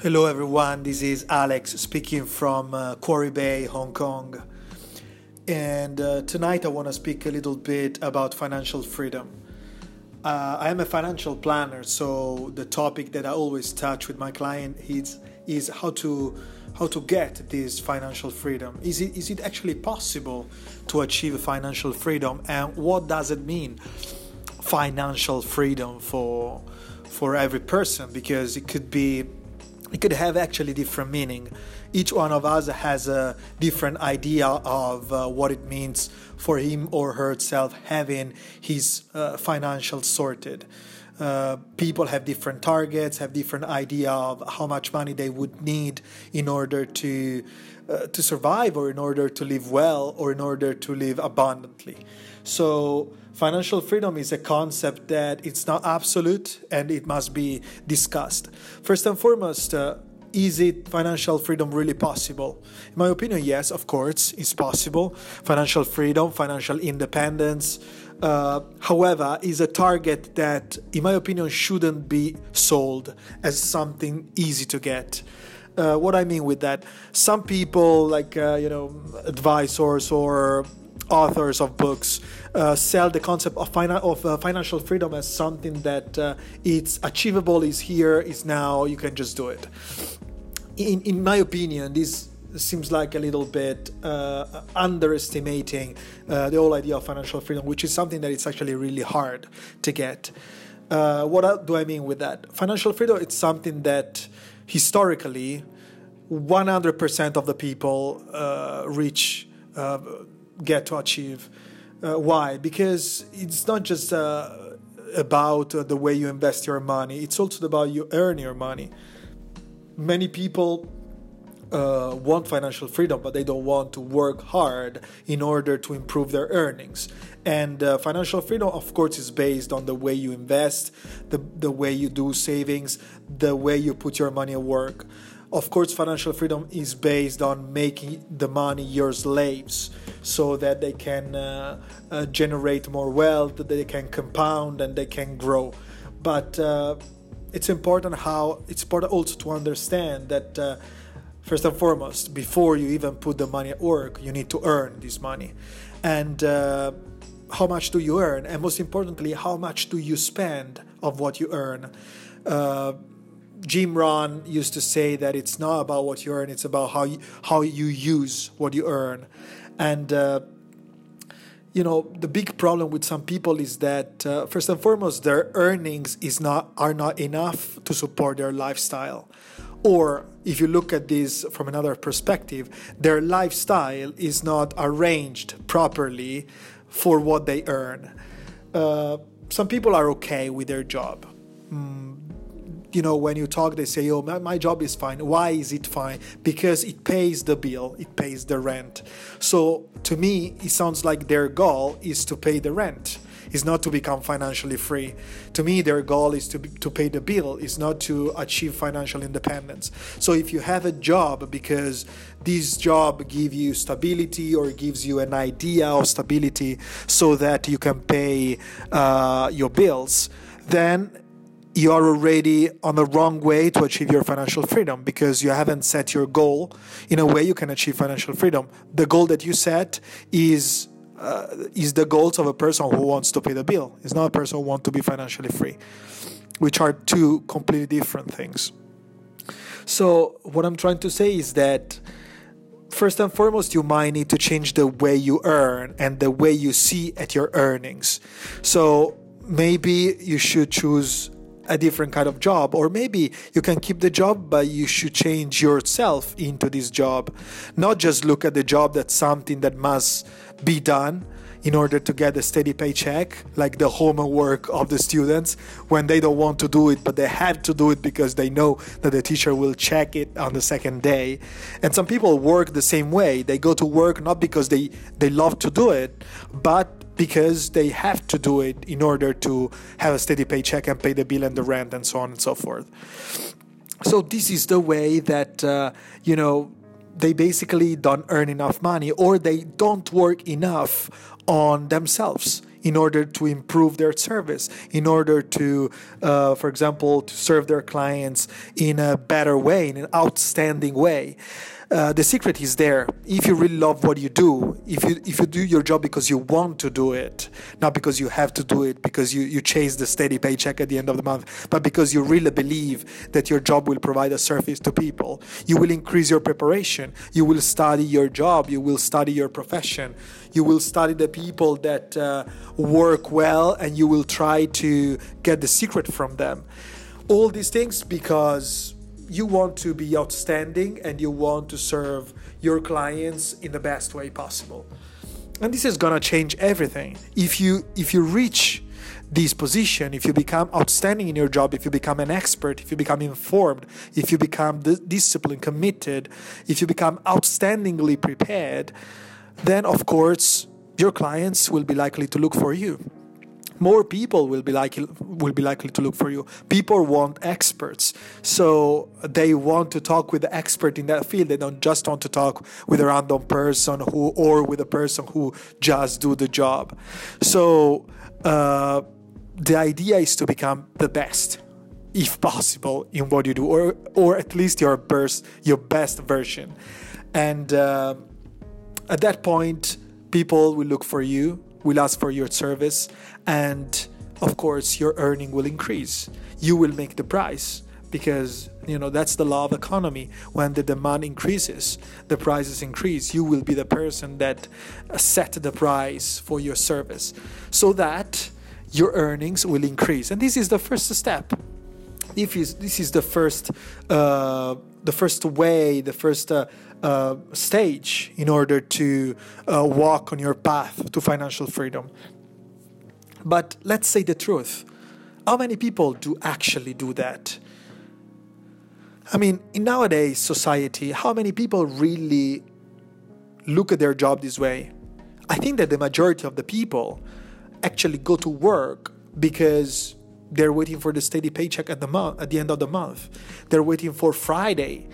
Hello, everyone. This is Alex speaking from uh, Quarry Bay, Hong Kong. And uh, tonight I want to speak a little bit about financial freedom. Uh, I am a financial planner, so the topic that I always touch with my client is, is how to how to get this financial freedom. Is it is it actually possible to achieve financial freedom, and what does it mean, financial freedom for for every person? Because it could be it could have actually different meaning. Each one of us has a different idea of uh, what it means for him or herself having his uh, financial sorted. Uh, people have different targets, have different idea of how much money they would need in order to uh, to survive, or in order to live well, or in order to live abundantly. So financial freedom is a concept that it's not absolute and it must be discussed. First and foremost, uh, is it financial freedom really possible? In my opinion, yes, of course, it's possible. Financial freedom, financial independence, uh, however, is a target that, in my opinion, shouldn't be sold as something easy to get. Uh, what I mean with that, some people, like uh, you know, advisors or authors of books uh, sell the concept of, of uh, financial freedom as something that uh, it's achievable, is here, is now, you can just do it. In, in my opinion, this seems like a little bit uh, underestimating uh, the whole idea of financial freedom, which is something that it's actually really hard to get. Uh, what do I mean with that? Financial freedom it's something that historically 100% of the people reach get to achieve. Uh, why? Because it's not just uh, about uh, the way you invest your money, it's also about you earn your money. Many people uh, want financial freedom, but they don't want to work hard in order to improve their earnings. And uh, financial freedom, of course, is based on the way you invest, the, the way you do savings, the way you put your money at work. Of course, financial freedom is based on making the money your slaves so that they can uh, uh, generate more wealth, that they can compound and they can grow. But uh, it's important how it's important also to understand that uh, first and foremost, before you even put the money at work, you need to earn this money. And uh, how much do you earn? And most importantly, how much do you spend of what you earn? Jim Rohn used to say that it's not about what you earn; it's about how you, how you use what you earn. And uh, you know, the big problem with some people is that uh, first and foremost, their earnings is not are not enough to support their lifestyle. Or if you look at this from another perspective, their lifestyle is not arranged properly for what they earn. Uh, some people are okay with their job. Mm, you know, when you talk, they say, oh, my, my, job is fine. Why is it fine? Because it pays the bill, it pays the rent. So to me, it sounds like their goal is to pay the rent, is not to become financially free. To me, their goal is to, be, to pay the bill, is not to achieve financial independence. So if you have a job because this job gives you stability or gives you an idea of stability so that you can pay uh, your bills, then you are already on the wrong way to achieve your financial freedom because you haven't set your goal in a way you can achieve financial freedom. The goal that you set is uh, is the goals of a person who wants to pay the bill. It's not a person who wants to be financially free, which are two completely different things. So what I'm trying to say is that first and foremost, you might need to change the way you earn and the way you see at your earnings. So maybe you should choose a different kind of job or maybe you can keep the job but you should change yourself into this job not just look at the job that's something that must be done in order to get a steady paycheck, like the homework of the students when they don't want to do it, but they have to do it because they know that the teacher will check it on the second day. And some people work the same way. They go to work not because they, they love to do it, but because they have to do it in order to have a steady paycheck and pay the bill and the rent and so on and so forth. So this is the way that uh, you know they basically don't earn enough money or they don't work enough on themselves in order to improve their service, in order to, uh, for example, to serve their clients in a better way, in an outstanding way. Uh, the secret is there. If you really love what you do, if you if you do your job because you want to do it, not because you have to do it because you, you chase the steady paycheck at the end of the month, but because you really believe that your job will provide a service to people, you will increase your preparation. You will study your job. You will study your profession. You will study the people that uh, work well, and you will try to get the secret from them. All these things because you want to be outstanding and you want to serve your clients in the best way possible. And this is going to change everything. If you if you reach this position if you become outstanding in your job if you become an expert if you become informed if you become disciplined committed if you become outstandingly prepared then of course your clients will be likely to look for you more people will be likely will be likely to look for you. People want experts, so they want to talk with the expert in that field. They don't just want to talk with a random person who or with a person who just do the job. So uh, the idea is to become the best, if possible, in what you do, or or at least your best your best version, and uh, at that point, people will look for you will ask for your service, and of course, your earning will increase. You will make the price because you know that's the law of economy. When the demand increases the prices increase you will be the person that set the price for your service so that your earnings will increase. And this is the first step. If is this is the first uh, the first way the first uh, uh, stage in order to uh, walk on your path to financial freedom. But let's say the truth. How many people do actually do that? I mean, in nowadays society, how many people really look at their job this way? I think that the majority of the people actually go to work because they're waiting for the steady paycheck at the month at the end of the month. They're waiting for Friday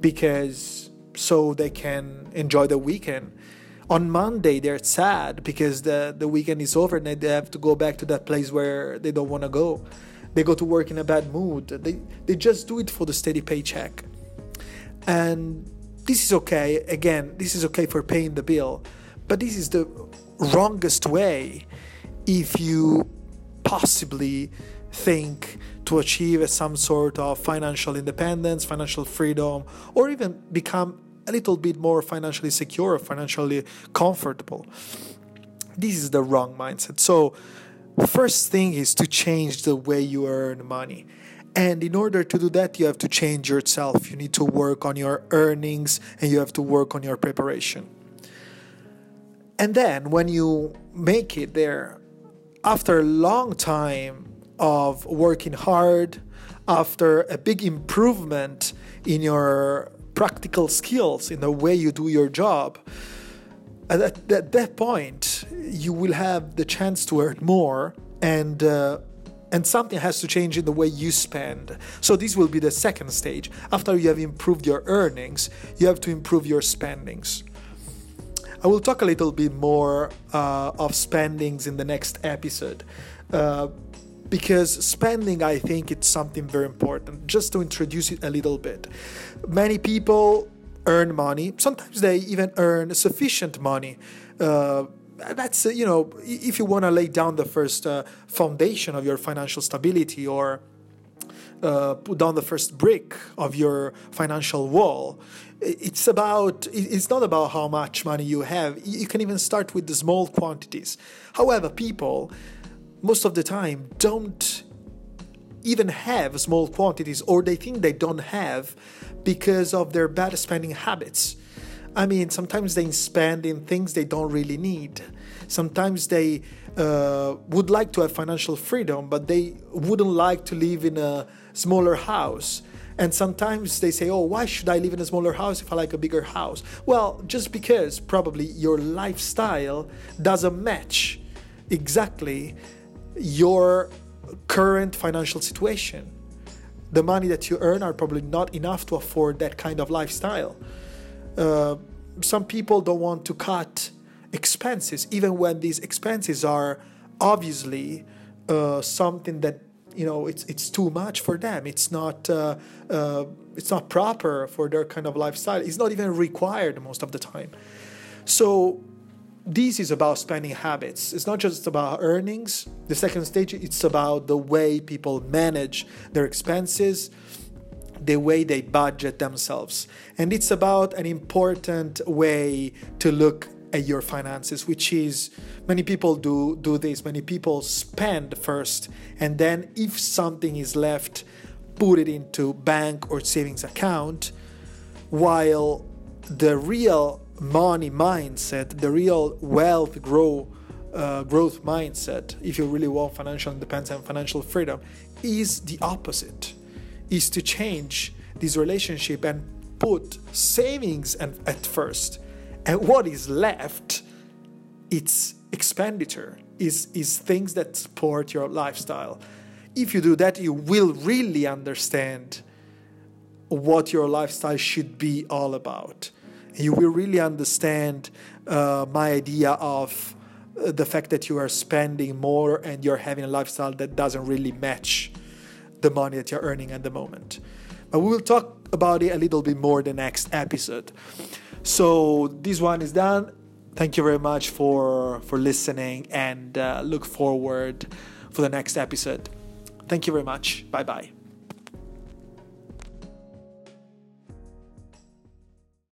because so they can enjoy the weekend. On Monday, they're sad because the, the weekend is over and they have to go back to that place where they don't want to go. They go to work in a bad mood. They, they just do it for the steady paycheck. And this is okay. Again, this is okay for paying the bill. But this is the wrongest way if you possibly think to achieve some sort of financial independence, financial freedom, or even become a little bit more financially secure, financially comfortable. This is the wrong mindset. So, first thing is to change the way you earn money. And in order to do that, you have to change yourself. You need to work on your earnings and you have to work on your preparation. And then when you make it there, after a long time of working hard, after a big improvement in your practical skills in the way you do your job, at, at that point, you will have the chance to earn more and uh, and something has to change in the way you spend. So this will be the second stage. After you have improved your earnings, you have to improve your spendings. I will talk a little bit more uh, of spendings in the next episode. Uh, because spending i think it's something very important. Just to introduce it a little bit. Many people earn money. Sometimes they even earn sufficient money. Uh, that's you know if you want to lay down the first uh, foundation of your financial stability or uh, put down the first brick of your financial wall it's about it's not about how much money you have. You can even start with the small quantities. However people most of the time don't even have small quantities or they think they don't have because of their bad spending habits. I mean, sometimes they spend in things they don't really need. Sometimes they uh, would like to have financial freedom, but they wouldn't like to live in a smaller house. And sometimes they say, Oh, why should I live in a smaller house if I like a bigger house? Well, just because probably your lifestyle doesn't match exactly your current financial situation. The money that you earn are probably not enough to afford that kind of lifestyle. Uh, some people don't want to cut expenses, even when these expenses are obviously uh, something that you know it's it's too much for them. It's not uh, uh, it's not proper for their kind of lifestyle. It's not even required most of the time. So this is about spending habits. It's not just about earnings. The second stage, it's about the way people manage their expenses, the way they budget themselves. And it's about an important way to look at your finances, which is many people do do this. Many people spend first, and then if something is left, put it into bank or savings account, while the real money mindset, the real wealth grow uh, growth mindset, if you really want financial independence and financial freedom, is the opposite. Is to change this relationship and put savings and, at first, and what is left, it's expenditure, is is things that support your lifestyle. If you do that, you will really understand what your lifestyle should be all about you will really understand uh, my idea of uh, the fact that you are spending more and you're having a lifestyle that doesn't really match the money that you're earning at the moment. But we will talk about it a little bit more the next episode. So this one is done. Thank you very much for for listening and uh, look forward for the next episode. Thank you very much. Bye bye.